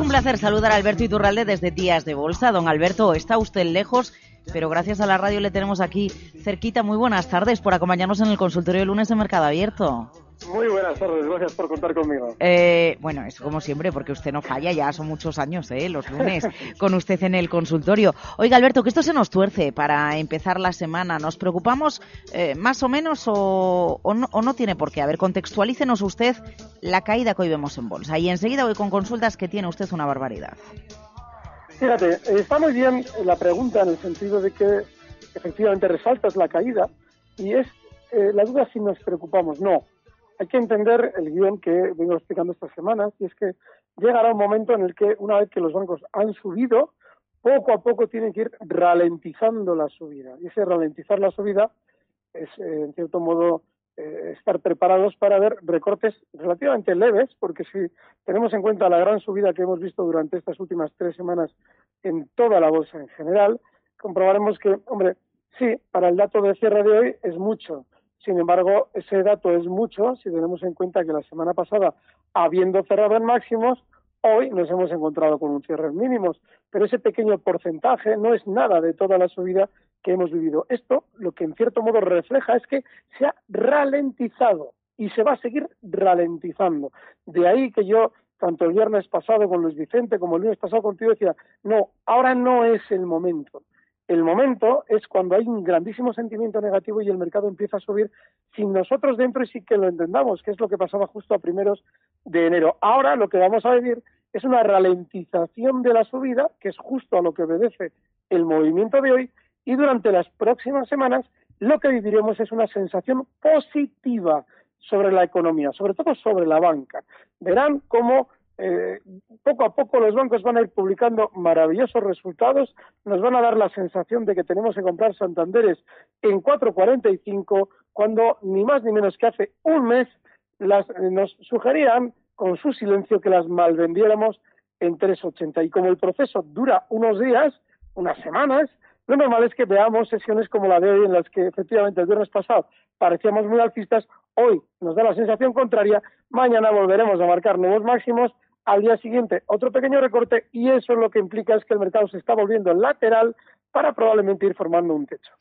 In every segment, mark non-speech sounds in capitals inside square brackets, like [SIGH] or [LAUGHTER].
Un placer saludar a Alberto Iturralde desde Días de Bolsa. Don Alberto, está usted lejos, pero gracias a la radio le tenemos aquí cerquita. Muy buenas tardes por acompañarnos en el consultorio de lunes de Mercado Abierto. Muy buenas tardes, gracias por contar conmigo. Eh, bueno, eso como siempre, porque usted no falla, ya son muchos años, ¿eh? los lunes, [LAUGHS] con usted en el consultorio. Oiga, Alberto, que esto se nos tuerce para empezar la semana. ¿Nos preocupamos eh, más o menos o, no, o, no, tiene por qué? A ver, contextualícenos usted la caída que hoy vemos en bolsa. Y enseguida voy con consultas que tiene usted una barbaridad. Fíjate, está muy bien la pregunta en el sentido de que efectivamente resaltas la caída y es eh, la duda si nos preocupamos. No, hay que entender el guion que vengo explicando estas semanas y es que llegará un momento en el que una vez que los bancos han subido, poco a poco tienen que ir ralentizando la subida. Y ese ralentizar la subida es, eh, en cierto modo, eh, estar preparados para ver recortes relativamente leves, porque si tenemos en cuenta la gran subida que hemos visto durante estas últimas tres semanas en toda la bolsa en general, comprobaremos que, hombre, sí, para el dato de cierre de hoy es mucho, sin embargo, ese dato es mucho si tenemos en cuenta que la semana pasada, habiendo cerrado en máximos, hoy nos hemos encontrado con un cierre en mínimos. Pero ese pequeño porcentaje no es nada de toda la subida que hemos vivido. Esto lo que en cierto modo refleja es que se ha ralentizado y se va a seguir ralentizando. De ahí que yo, tanto el viernes pasado con Luis Vicente como el lunes pasado contigo, decía, no, ahora no es el momento. El momento es cuando hay un grandísimo sentimiento negativo y el mercado empieza a subir sin nosotros dentro y sin que lo entendamos, que es lo que pasaba justo a primeros de enero. Ahora lo que vamos a vivir es una ralentización de la subida, que es justo a lo que obedece el movimiento de hoy, y durante las próximas semanas lo que viviremos es una sensación positiva sobre la economía, sobre todo sobre la banca. Verán cómo eh, poco a poco los bancos van a ir publicando maravillosos resultados, nos van a dar la sensación de que tenemos que comprar Santanderes en 4.45, cuando ni más ni menos que hace un mes las, nos sugerían con su silencio que las malvendiéramos en 3.80. Y como el proceso dura unos días, unas semanas, lo normal es que veamos sesiones como la de hoy en las que efectivamente el viernes pasado parecíamos muy alcistas, hoy nos da la sensación contraria, mañana volveremos a marcar nuevos máximos, al día siguiente otro pequeño recorte y eso lo que implica es que el mercado se está volviendo lateral para probablemente ir formando un techo.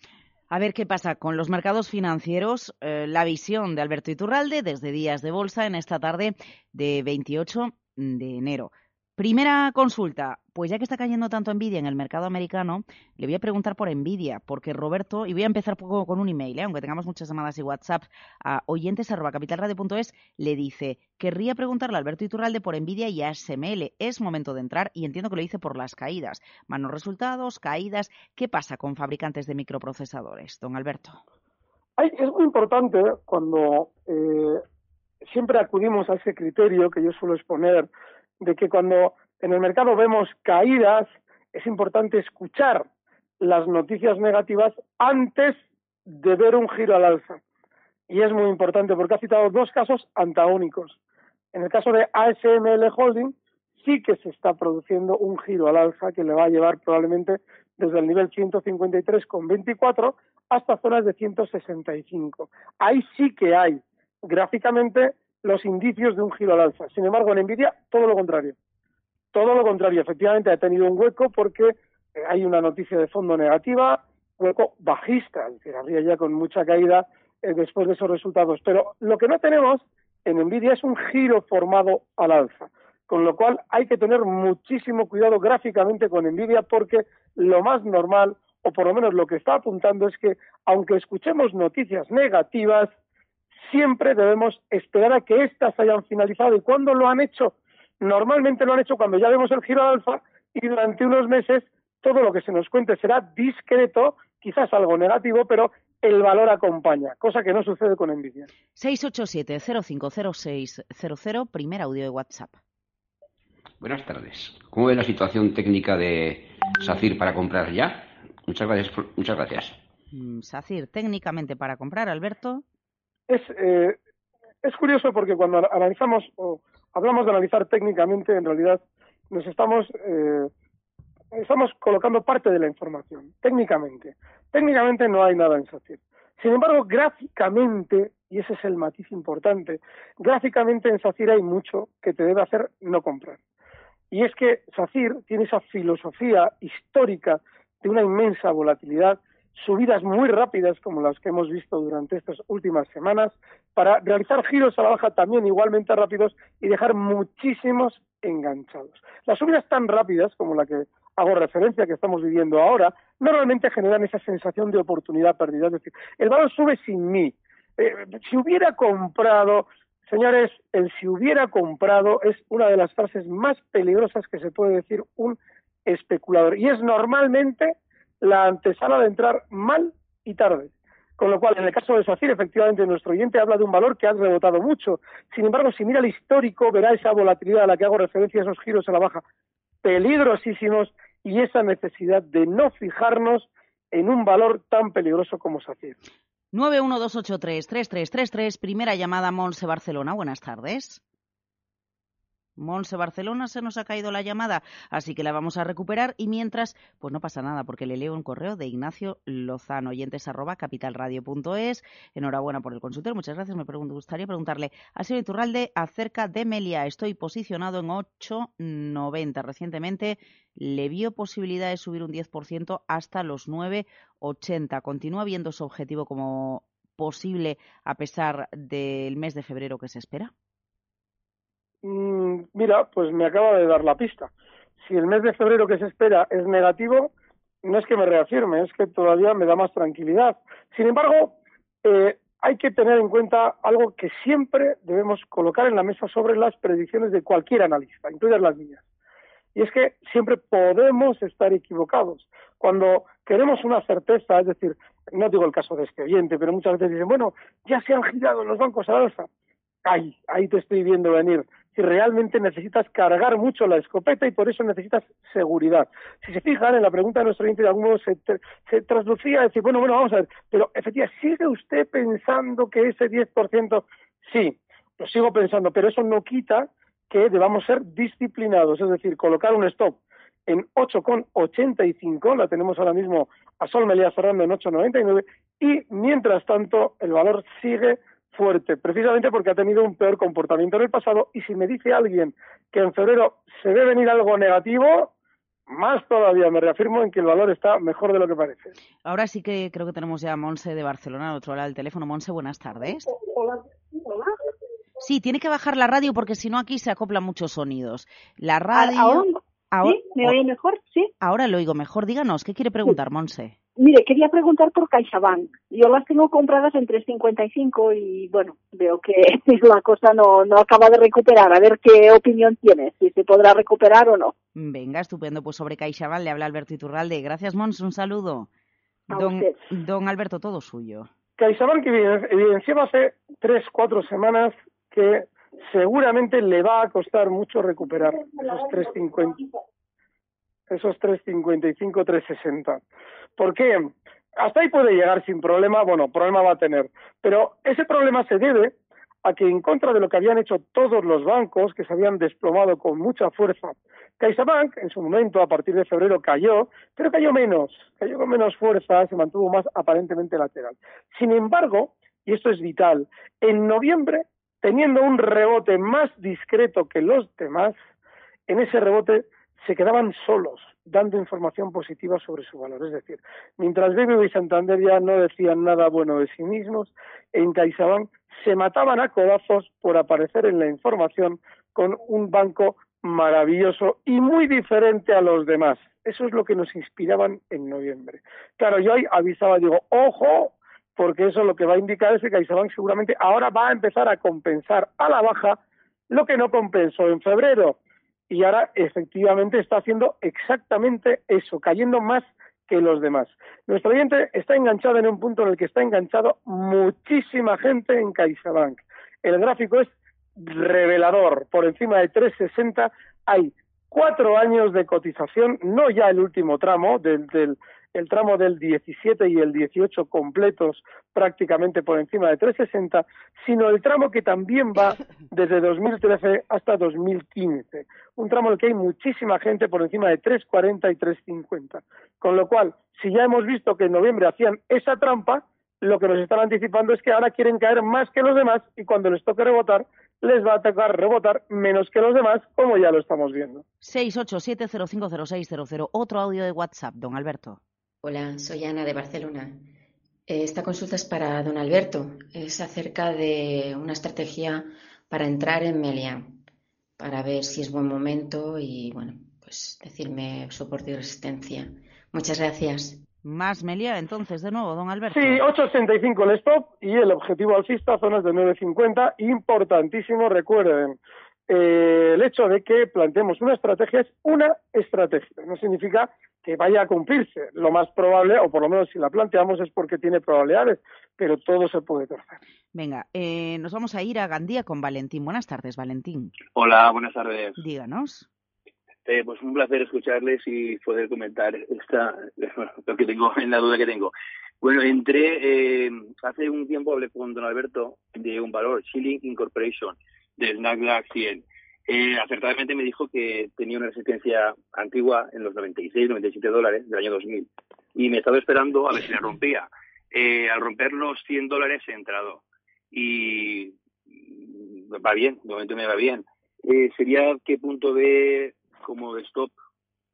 A ver qué pasa con los mercados financieros. Eh, la visión de Alberto Iturralde desde Días de Bolsa en esta tarde de 28 de enero. Primera consulta. Pues ya que está cayendo tanto Nvidia en el mercado americano, le voy a preguntar por Nvidia, porque Roberto, y voy a empezar poco con un email, ¿eh? aunque tengamos muchas llamadas y WhatsApp, a oyentes.capitalradio.es, le dice, querría preguntarle a Alberto Iturralde por Nvidia y ASML. Es momento de entrar y entiendo que lo dice por las caídas. Manos resultados, caídas. ¿Qué pasa con fabricantes de microprocesadores, don Alberto? es muy importante cuando eh, siempre acudimos a ese criterio que yo suelo exponer de que cuando en el mercado vemos caídas, es importante escuchar las noticias negativas antes de ver un giro al alza. Y es muy importante porque ha citado dos casos antagónicos. En el caso de ASML Holding, sí que se está produciendo un giro al alza que le va a llevar probablemente desde el nivel 153,24 hasta zonas de 165. Ahí sí que hay gráficamente los indicios de un giro al alza. Sin embargo, en Nvidia, todo lo contrario. Todo lo contrario. Efectivamente, ha tenido un hueco porque eh, hay una noticia de fondo negativa, hueco bajista, es decir, habría ya con mucha caída eh, después de esos resultados. Pero lo que no tenemos en Nvidia es un giro formado al alza. Con lo cual hay que tener muchísimo cuidado gráficamente con Nvidia porque lo más normal, o por lo menos lo que está apuntando, es que aunque escuchemos noticias negativas, siempre debemos esperar a que éstas hayan finalizado. ¿Y cuándo lo han hecho? Normalmente lo han hecho cuando ya vemos el giro alfa y durante unos meses todo lo que se nos cuente será discreto quizás algo negativo, pero el valor acompaña, cosa que no sucede con Nvidia. 687-050600, primer audio de WhatsApp. Buenas tardes. ¿Cómo ve la situación técnica de SACIR para comprar ya? Muchas gracias. Muchas gracias. Mm, SACIR, técnicamente para comprar, Alberto. Es, eh, es curioso porque cuando analizamos o hablamos de analizar técnicamente, en realidad nos estamos eh, estamos colocando parte de la información, técnicamente. Técnicamente no hay nada en SACIR. Sin embargo, gráficamente, y ese es el matiz importante, gráficamente en SACIR hay mucho que te debe hacer no comprar. Y es que SACIR tiene esa filosofía histórica de una inmensa volatilidad, subidas muy rápidas como las que hemos visto durante estas últimas semanas, para realizar giros a la baja también igualmente rápidos y dejar muchísimos enganchados. Las subidas tan rápidas como la que hago referencia que estamos viviendo ahora, normalmente generan esa sensación de oportunidad perdida. Es decir, el valor sube sin mí. Eh, si hubiera comprado, señores, el si hubiera comprado es una de las frases más peligrosas que se puede decir un especulador. Y es normalmente la antesala de entrar mal y tarde. Con lo cual, en el caso de SACIR, efectivamente, nuestro oyente habla de un valor que ha rebotado mucho. Sin embargo, si mira el histórico, verá esa volatilidad a la que hago referencia, esos giros a la baja, peligrosísimos y esa necesidad de no fijarnos en un valor tan peligroso como SACIR. 912833333, primera llamada Monse Barcelona. Buenas tardes. Monse Barcelona se nos ha caído la llamada, así que la vamos a recuperar y mientras, pues no pasa nada porque le leo un correo de Ignacio Lozano, oyentes arroba capitalradio.es. Enhorabuena por el consultor, muchas gracias. Me gustaría preguntarle a señor Iturralde acerca de Melia. Estoy posicionado en 8.90. Recientemente le vio posibilidad de subir un 10% hasta los 9.80. ¿Continúa viendo su objetivo como posible a pesar del mes de febrero que se espera? Mm, mira, pues me acaba de dar la pista. Si el mes de febrero que se espera es negativo, no es que me reafirme, es que todavía me da más tranquilidad. Sin embargo, eh, hay que tener en cuenta algo que siempre debemos colocar en la mesa sobre las predicciones de cualquier analista, incluidas las mías. Y es que siempre podemos estar equivocados. Cuando queremos una certeza, es decir, no digo el caso de este oyente, pero muchas veces dicen, bueno, ya se han girado los bancos a alza. Ahí, ahí te estoy viendo venir si realmente necesitas cargar mucho la escopeta y por eso necesitas seguridad. Si se fijan en la pregunta de nuestro oyente, de algún modo se, se traducía a decir, bueno, bueno, vamos a ver, pero efectivamente, ¿sigue usted pensando que ese 10%? Sí, lo sigo pensando, pero eso no quita que debamos ser disciplinados, es decir, colocar un stop en 8,85, la tenemos ahora mismo a Sol Melía cerrando en 8,99 y mientras tanto el valor sigue fuerte, precisamente porque ha tenido un peor comportamiento en el pasado y si me dice alguien que en febrero se ve venir algo negativo, más todavía me reafirmo en que el valor está mejor de lo que parece. Ahora sí que creo que tenemos ya a Monse de Barcelona, al otro lado del teléfono. Monse, buenas tardes. Hola. Sí, tiene que bajar la radio porque si no aquí se acoplan muchos sonidos. La radio... ¿Ahora? ¿Sí? ¿Me oye mejor? ¿Sí? Ahora lo oigo mejor. Díganos, ¿qué quiere preguntar, Monse? Mire, quería preguntar por CaixaBank. Yo las tengo compradas en 3.55 y bueno, veo que [LAUGHS] la cosa no, no acaba de recuperar. A ver qué opinión tiene, si se podrá recuperar o no. Venga, estupendo. Pues sobre CaixaBank le habla Alberto Iturralde. Gracias, Mons. Un saludo. don, don Alberto, todo suyo. CaixaBank evidenció hace tres, cuatro semanas que seguramente le va a costar mucho recuperar esos 3.50 esos 3.55, 3.60. ¿Por qué? Hasta ahí puede llegar sin problema, bueno, problema va a tener, pero ese problema se debe a que en contra de lo que habían hecho todos los bancos, que se habían desplomado con mucha fuerza, CaixaBank en su momento, a partir de febrero, cayó, pero cayó menos, cayó con menos fuerza, se mantuvo más aparentemente lateral. Sin embargo, y esto es vital, en noviembre, teniendo un rebote más discreto que los demás, en ese rebote se quedaban solos dando información positiva sobre su valor. Es decir, mientras BBV y Santander ya no decían nada bueno de sí mismos, en CaixaBank se mataban a codazos por aparecer en la información con un banco maravilloso y muy diferente a los demás. Eso es lo que nos inspiraban en noviembre. Claro, yo ahí avisaba, digo, ojo, porque eso lo que va a indicar es que CaixaBank seguramente ahora va a empezar a compensar a la baja lo que no compensó en febrero y ahora efectivamente está haciendo exactamente eso, cayendo más que los demás. Nuestro oyente está enganchado en un punto en el que está enganchado muchísima gente en CaixaBank. El gráfico es revelador. Por encima de 360 hay cuatro años de cotización, no ya el último tramo, del, del el tramo del 17 y el 18 completos prácticamente por encima de 360, sino el tramo que también va [LAUGHS] desde 2013 hasta 2015. Un tramo en el que hay muchísima gente por encima de 340 y 350. Con lo cual, si ya hemos visto que en noviembre hacían esa trampa, lo que nos están anticipando es que ahora quieren caer más que los demás y cuando les toque rebotar, les va a tocar rebotar menos que los demás, como ya lo estamos viendo. 687050600. Otro audio de WhatsApp, don Alberto. Hola, soy Ana de Barcelona. Eh, esta consulta es para don Alberto. Es acerca de una estrategia para entrar en Melia, para ver si es buen momento y, bueno, pues decirme soporte y resistencia. Muchas gracias. Más Melia, entonces, de nuevo, don Alberto. Sí, 8.65 el stop y el objetivo alcista, zonas de 9.50. Importantísimo, recuerden, eh, el hecho de que planteemos una estrategia es una estrategia. No significa que vaya a cumplirse. Lo más probable, o por lo menos si la planteamos, es porque tiene probabilidades, pero todo se puede torcer. Venga, eh, nos vamos a ir a Gandía con Valentín. Buenas tardes, Valentín. Hola, buenas tardes. Díganos. Eh, pues un placer escucharles y poder comentar esta, lo que tengo, en la duda que tengo. Bueno, entré, eh, hace un tiempo hablé con don Alberto de un valor, Shilling Incorporation, del Nasdaq 100. Eh, acertadamente me dijo que tenía una resistencia antigua en los 96, 97 dólares del año 2000 y me estaba esperando a ver si la rompía. Eh, al romper los 100 dólares he entrado y va bien, de momento me va bien. Eh, sería qué punto de como de stop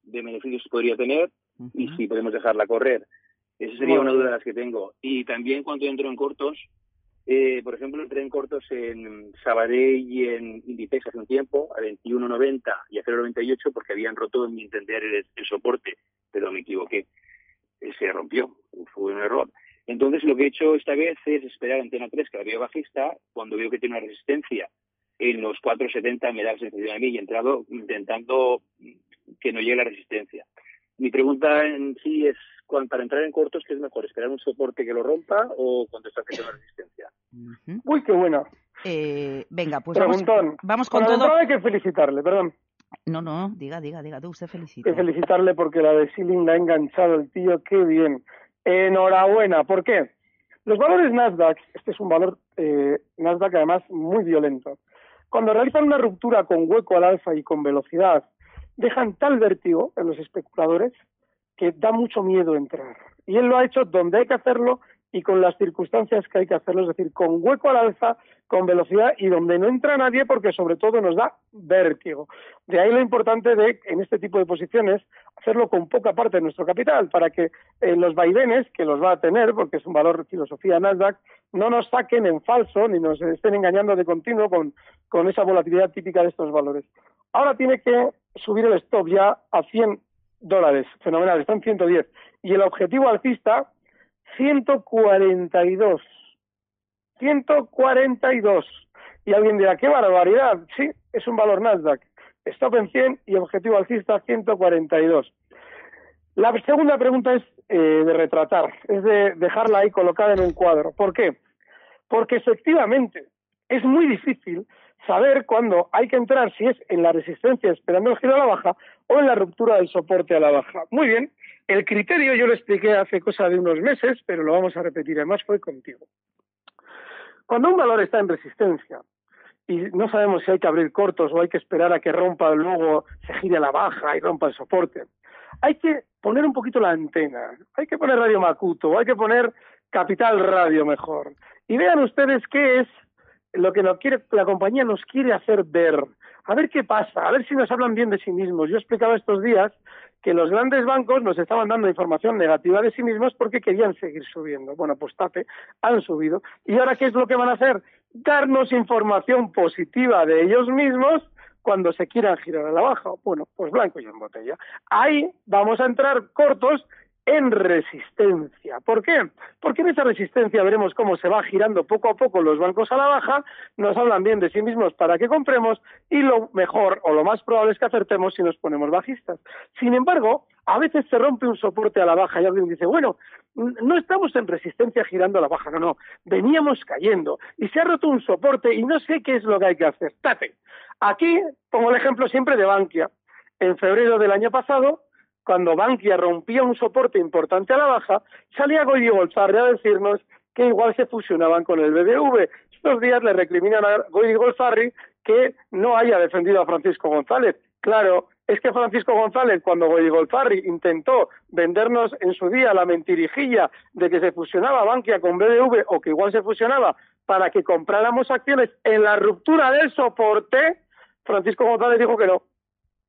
de beneficios podría tener y si podemos dejarla correr. Esa sería una duda de las que tengo. Y también cuando entro en cortos, eh, por ejemplo, entré en cortos en Sabadell y en Inditex hace un tiempo, a 21.90 y a 0.98 porque habían roto, en mi entender, el, el soporte, pero me equivoqué. Eh, se rompió, fue un error. Entonces, lo que he hecho esta vez es esperar a Antena 3, que la veo bajista, cuando veo que tiene una resistencia en los 4.70 me da la sensación a mí y he entrado intentando que no llegue la resistencia. Mi pregunta en sí es, para entrar en cortos, ¿qué es mejor? ¿Esperar un soporte que lo rompa o cuando está haciendo la resistencia? Uy, qué buena. Eh, venga, pues vamos, Preguntón. vamos con Para todo. hay que felicitarle, perdón. No, no, diga, diga, diga, tú usted felicita. que felicitarle porque la de Sealing la ha enganchado el tío, qué bien. Enhorabuena, ¿por qué? Los valores Nasdaq, este es un valor eh, Nasdaq además muy violento. Cuando realizan una ruptura con hueco al alza y con velocidad, dejan tal vértigo en los especuladores que da mucho miedo entrar. Y él lo ha hecho donde hay que hacerlo y con las circunstancias que hay que hacerlo, es decir, con hueco al alza, con velocidad y donde no entra nadie porque sobre todo nos da vértigo. De ahí lo importante de, en este tipo de posiciones, hacerlo con poca parte de nuestro capital para que eh, los vaivenes, que los va a tener, porque es un valor filosofía Nasdaq, no nos saquen en falso ni nos estén engañando de continuo con, con esa volatilidad típica de estos valores. Ahora tiene que subir el stop ya a 100 dólares, fenomenal, está en 110. Y el objetivo alcista, 142. 142. Y alguien dirá, qué barbaridad. Sí, es un valor Nasdaq. Stop en 100 y objetivo alcista 142. La segunda pregunta es eh, de retratar, es de dejarla ahí colocada en un cuadro. ¿Por qué? Porque efectivamente es muy difícil saber cuándo hay que entrar, si es en la resistencia esperando el giro a la baja o en la ruptura del soporte a la baja. Muy bien, el criterio yo lo expliqué hace cosa de unos meses, pero lo vamos a repetir, además fue contigo. Cuando un valor está en resistencia y no sabemos si hay que abrir cortos o hay que esperar a que rompa, luego se gire a la baja y rompa el soporte, hay que poner un poquito la antena, hay que poner Radio Macuto, hay que poner Capital Radio mejor. Y vean ustedes qué es lo que nos quiere, la compañía nos quiere hacer ver. A ver qué pasa, a ver si nos hablan bien de sí mismos. Yo explicaba estos días que los grandes bancos nos estaban dando información negativa de sí mismos porque querían seguir subiendo. Bueno, pues tape, han subido. ¿Y ahora qué es lo que van a hacer? Darnos información positiva de ellos mismos cuando se quieran girar a la baja. Bueno, pues blanco y en botella. Ahí vamos a entrar cortos en resistencia. ¿Por qué? Porque en esa resistencia veremos cómo se va girando poco a poco los bancos a la baja, nos hablan bien de sí mismos para que compremos y lo mejor o lo más probable es que acertemos si nos ponemos bajistas. Sin embargo, a veces se rompe un soporte a la baja y alguien dice, bueno, no estamos en resistencia girando a la baja, no, no, veníamos cayendo y se ha roto un soporte y no sé qué es lo que hay que hacer. Tate. Aquí pongo el ejemplo siempre de Bankia. En febrero del año pasado, cuando Bankia rompía un soporte importante a la baja, salía Goyi Golzarri a decirnos que igual se fusionaban con el BBV. Estos días le recriminan a Goyi Golzarri que no haya defendido a Francisco González. Claro, es que Francisco González, cuando Goyi Golzarri intentó vendernos en su día la mentirijilla de que se fusionaba Bankia con BBV o que igual se fusionaba para que compráramos acciones en la ruptura del soporte, Francisco González dijo que no.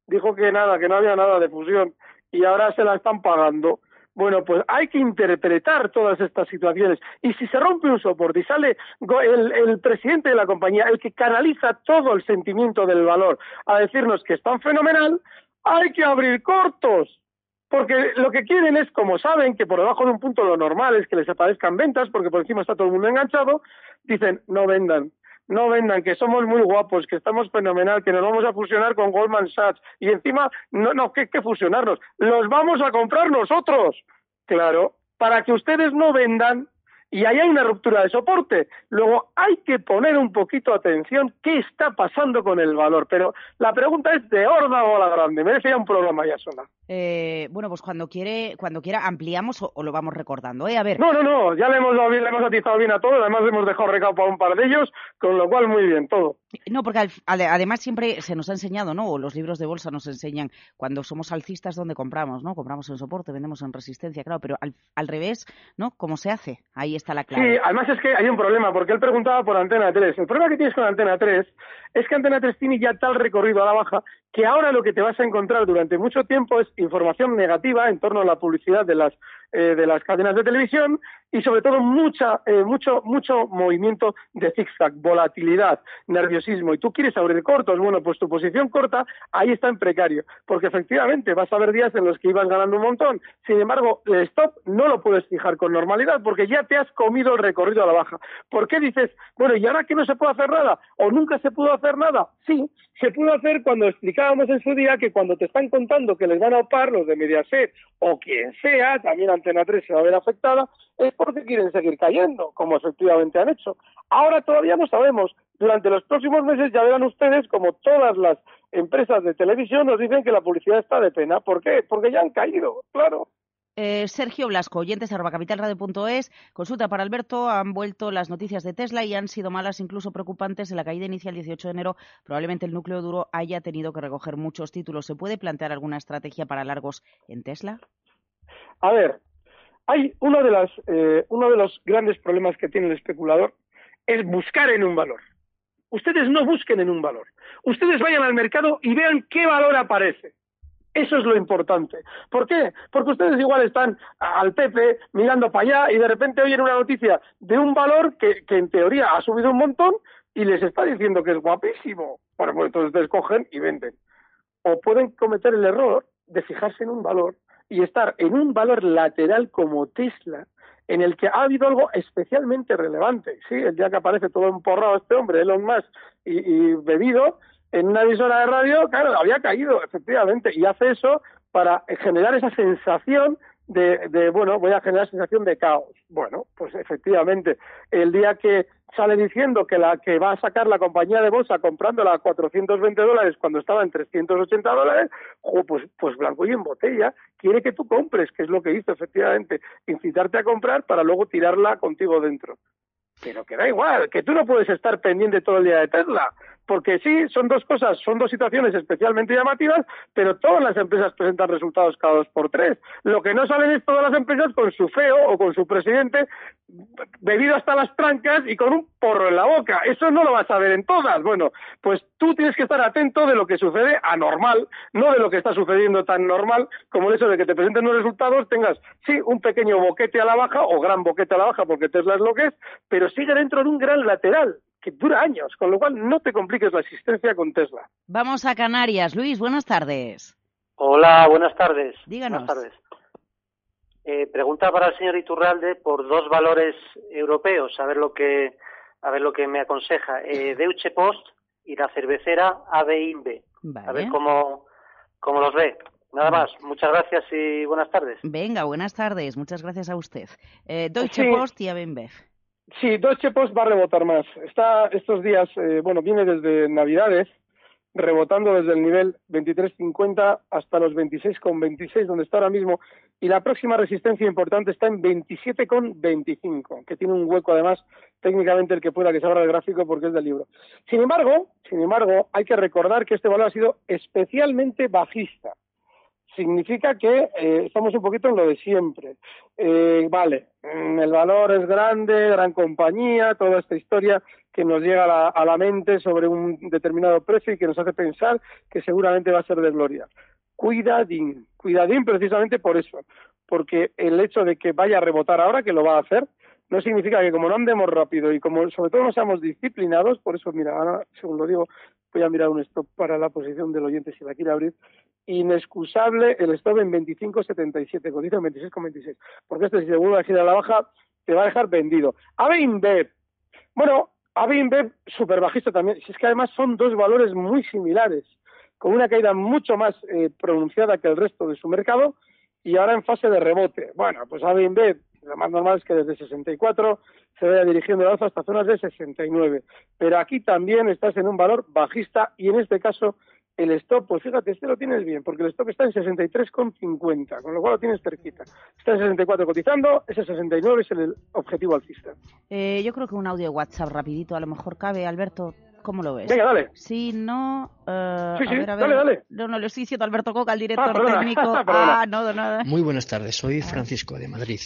Dijo que nada, que no había nada de fusión y ahora se la están pagando. Bueno, pues hay que interpretar todas estas situaciones. Y si se rompe un soporte y sale el, el, presidente de la compañía, el que canaliza todo el sentimiento del valor, a decirnos que es tan fenomenal, hay que abrir cortos. Porque lo que quieren es, como saben que por debajo de un punto lo normal es que les aparezcan ventas, porque por encima está todo el mundo enganchado, dicen, no vendan no vendan, que somos muy guapos, que estamos fenomenal, que nos vamos a fusionar con Goldman Sachs y encima, no, no, que que fusionarnos, los vamos a comprar nosotros. Claro, para que ustedes no vendan y ahí hay una ruptura de soporte. Luego hay que poner un poquito atención qué está pasando con el valor. Pero la pregunta es de horda o a la grande. Merece ya un programa ya sola. Eh, bueno, pues cuando quiere, cuando quiera ampliamos o, lo vamos recordando. ¿eh? A ver. No, no, no. Ya le hemos, le hemos atizado bien a todos. Además hemos dejado recado para un par de ellos, con lo cual muy bien todo. No, porque además siempre se nos ha enseñado, ¿no? O los libros de bolsa nos enseñan cuando somos alcistas dónde compramos, ¿no? Compramos en soporte, vendemos en resistencia, claro. Pero al, al revés, ¿no? ¿Cómo se hace? Ahí está la clave. Sí, además es que hay un problema, porque él preguntaba por Antena 3. El problema que tienes con Antena 3 es que Antena 3 tiene ya tal recorrido a la baja que ahora lo que te vas a encontrar durante mucho tiempo es información negativa en torno a la publicidad de las eh, de las cadenas de televisión y sobre todo mucha eh, mucho mucho movimiento de zigzag, volatilidad, nerviosismo y tú quieres abrir cortos, bueno, pues tu posición corta ahí está en precario, porque efectivamente vas a haber días en los que ibas ganando un montón. Sin embargo, el stop no lo puedes fijar con normalidad porque ya te has comido el recorrido a la baja. ¿Por qué dices, bueno, y ahora que no se puede hacer nada o nunca se pudo hacer nada? Sí, se pudo hacer cuando explicábamos en su día que cuando te están contando que les van a opar los de Mediaset o quien sea, también Antena 3 se va a ver afectada, es porque quieren seguir cayendo, como efectivamente han hecho. Ahora todavía no sabemos. Durante los próximos meses ya verán ustedes como todas las empresas de televisión nos dicen que la publicidad está de pena. ¿Por qué? Porque ya han caído, claro. Eh, Sergio Blasco, oyentes arroba capitalradio.es, consulta para Alberto, han vuelto las noticias de Tesla y han sido malas, incluso preocupantes. En la caída inicial 18 de enero, probablemente el núcleo duro haya tenido que recoger muchos títulos. ¿Se puede plantear alguna estrategia para largos en Tesla? A ver, hay uno de, las, eh, uno de los grandes problemas que tiene el especulador es buscar en un valor. Ustedes no busquen en un valor. Ustedes vayan al mercado y vean qué valor aparece. Eso es lo importante. ¿Por qué? Porque ustedes igual están al Pepe mirando para allá y de repente oyen una noticia de un valor que, en teoría ha subido un montón y les está diciendo que es guapísimo. Bueno, pues entonces ustedes cogen y venden. O pueden cometer el error de fijarse en un valor y estar en un valor lateral como Tesla, en el que ha habido algo especialmente relevante. Sí, el día que aparece todo emporrado este hombre, Elon Musk, y bebido, en una emisora de radio, claro, había caído, efectivamente, y hace eso para generar esa sensación de, de, bueno, voy a generar sensación de caos. Bueno, pues efectivamente, el día que sale diciendo que la que va a sacar la compañía de bolsa comprándola a 420 dólares cuando estaba en 380 dólares, pues, pues blanco y en botella, quiere que tú compres, que es lo que hizo efectivamente, incitarte a comprar para luego tirarla contigo dentro. Pero que da igual, que tú no puedes estar pendiente todo el día de Tesla porque sí, son dos cosas, son dos situaciones especialmente llamativas, pero todas las empresas presentan resultados cada dos por tres. Lo que no salen es todas las empresas con su feo o con su presidente bebido hasta las trancas y con un porro en la boca. Eso no lo vas a ver en todas. Bueno, pues tú tienes que estar atento de lo que sucede anormal, no de lo que está sucediendo tan normal como el hecho de que te presenten los resultados, tengas, sí, un pequeño boquete a la baja o gran boquete a la baja, porque Tesla es lo que es, pero sigue dentro de un gran lateral que dura años, con lo cual no te compliques la existencia con Tesla. Vamos a Canarias. Luis, buenas tardes. Hola, buenas tardes. Díganos. Buenas tardes. Eh, pregunta para el señor Iturralde por dos valores europeos, a ver lo que, a ver lo que me aconseja. Eh, [LAUGHS] Deutsche Post y la cervecera AB InBev. A ver cómo, cómo los ve. Nada más, muchas gracias y buenas tardes. Venga, buenas tardes, muchas gracias a usted. Eh, Deutsche Post y AB InBev. Sí, Deutsche Post va a rebotar más. Está estos días, eh, bueno, viene desde Navidades, rebotando desde el nivel 23.50 hasta los 26.26, donde está ahora mismo, y la próxima resistencia importante está en 27.25, que tiene un hueco además técnicamente el que pueda que se abra el gráfico porque es del libro. Sin embargo, sin embargo, hay que recordar que este valor ha sido especialmente bajista significa que eh, estamos un poquito en lo de siempre. Eh, vale, mm, el valor es grande, gran compañía, toda esta historia que nos llega a la, a la, mente sobre un determinado precio y que nos hace pensar que seguramente va a ser de gloria. Cuidadín, cuidadín precisamente por eso, porque el hecho de que vaya a rebotar ahora, que lo va a hacer, no significa que como no andemos rápido y como sobre todo no seamos disciplinados, por eso, mira, ahora, según lo digo, voy a mirar un stop para la posición del oyente si la quiere abrir, inexcusable el stop en 25.77, cotiza en 26.26, porque este si se vuelve a girar a la baja, te va a dejar vendido. Ave InBev, bueno, Ave InBev super bajista también, si es que además son dos valores muy similares, con una caída mucho más eh, pronunciada que el resto de su mercado y ahora en fase de rebote. Bueno, pues Ave InBev, lo más normal es que desde 64 se vaya dirigiendo el alza hasta zonas de 69, pero aquí también estás en un valor bajista y en este caso el stop, pues fíjate, este lo tienes bien, porque el stop está en 63,50, con lo cual lo tienes cerquita. Está en 64 cotizando, ese 69 es el objetivo alcista. Eh, yo creo que un audio de WhatsApp rapidito a lo mejor cabe, Alberto. ¿Cómo lo ves? Venga, dale. Si no... Uh, sí, sí, a ver, a ver. dale, dale. No, no, le estoy diciendo Alberto Coca, el director ah, técnico. [LAUGHS] ah, no, nada. Muy buenas tardes, soy Francisco de Madrid.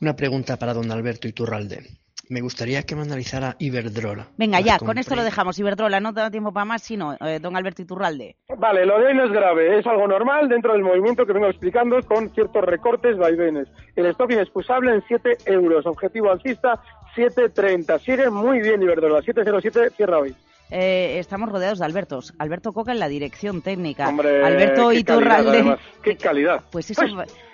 Una pregunta para don Alberto Iturralde. Me gustaría que me analizara Iberdrola. Venga, ya, con esto lo dejamos. Iberdrola, no te da tiempo para más, sino eh, don Alberto Iturralde. Vale, lo de hoy no es grave, es algo normal dentro del movimiento que vengo explicando con ciertos recortes, vaivenes. El stock inexcusable en 7 euros, objetivo alcista 7.30. Sigue muy bien Iberdrola, 7.07 cierra hoy. Eh, estamos rodeados de Albertos. Alberto Coca en la dirección técnica. Hombre, Alberto qué Iturralde. Calidad, ¡Qué calidad! Pues eso,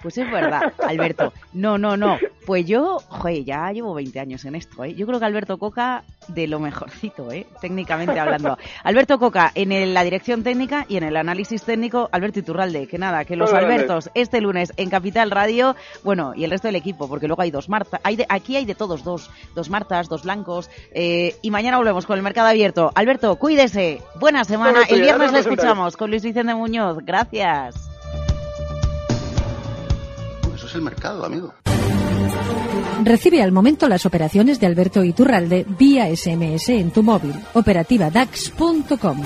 pues es verdad, Alberto. No, no, no. Pues yo, joder, ya llevo 20 años en esto, ¿eh? Yo creo que Alberto Coca de lo mejorcito, ¿eh? Técnicamente hablando. Alberto Coca en la dirección técnica y en el análisis técnico, Alberto Iturralde. Que nada, que los Albertos este lunes en Capital Radio, bueno, y el resto del equipo, porque luego hay dos Martas. Hay aquí hay de todos dos. Dos Martas, dos blancos. Eh, y mañana volvemos con el mercado abierto. Alberto, cuídese. Buena semana. el viernes le escuchamos con Luis Vicente Muñoz. Gracias. El mercado, amigo. Recibe al momento las operaciones de Alberto Iturralde vía SMS en tu móvil. Operativa DAX.com.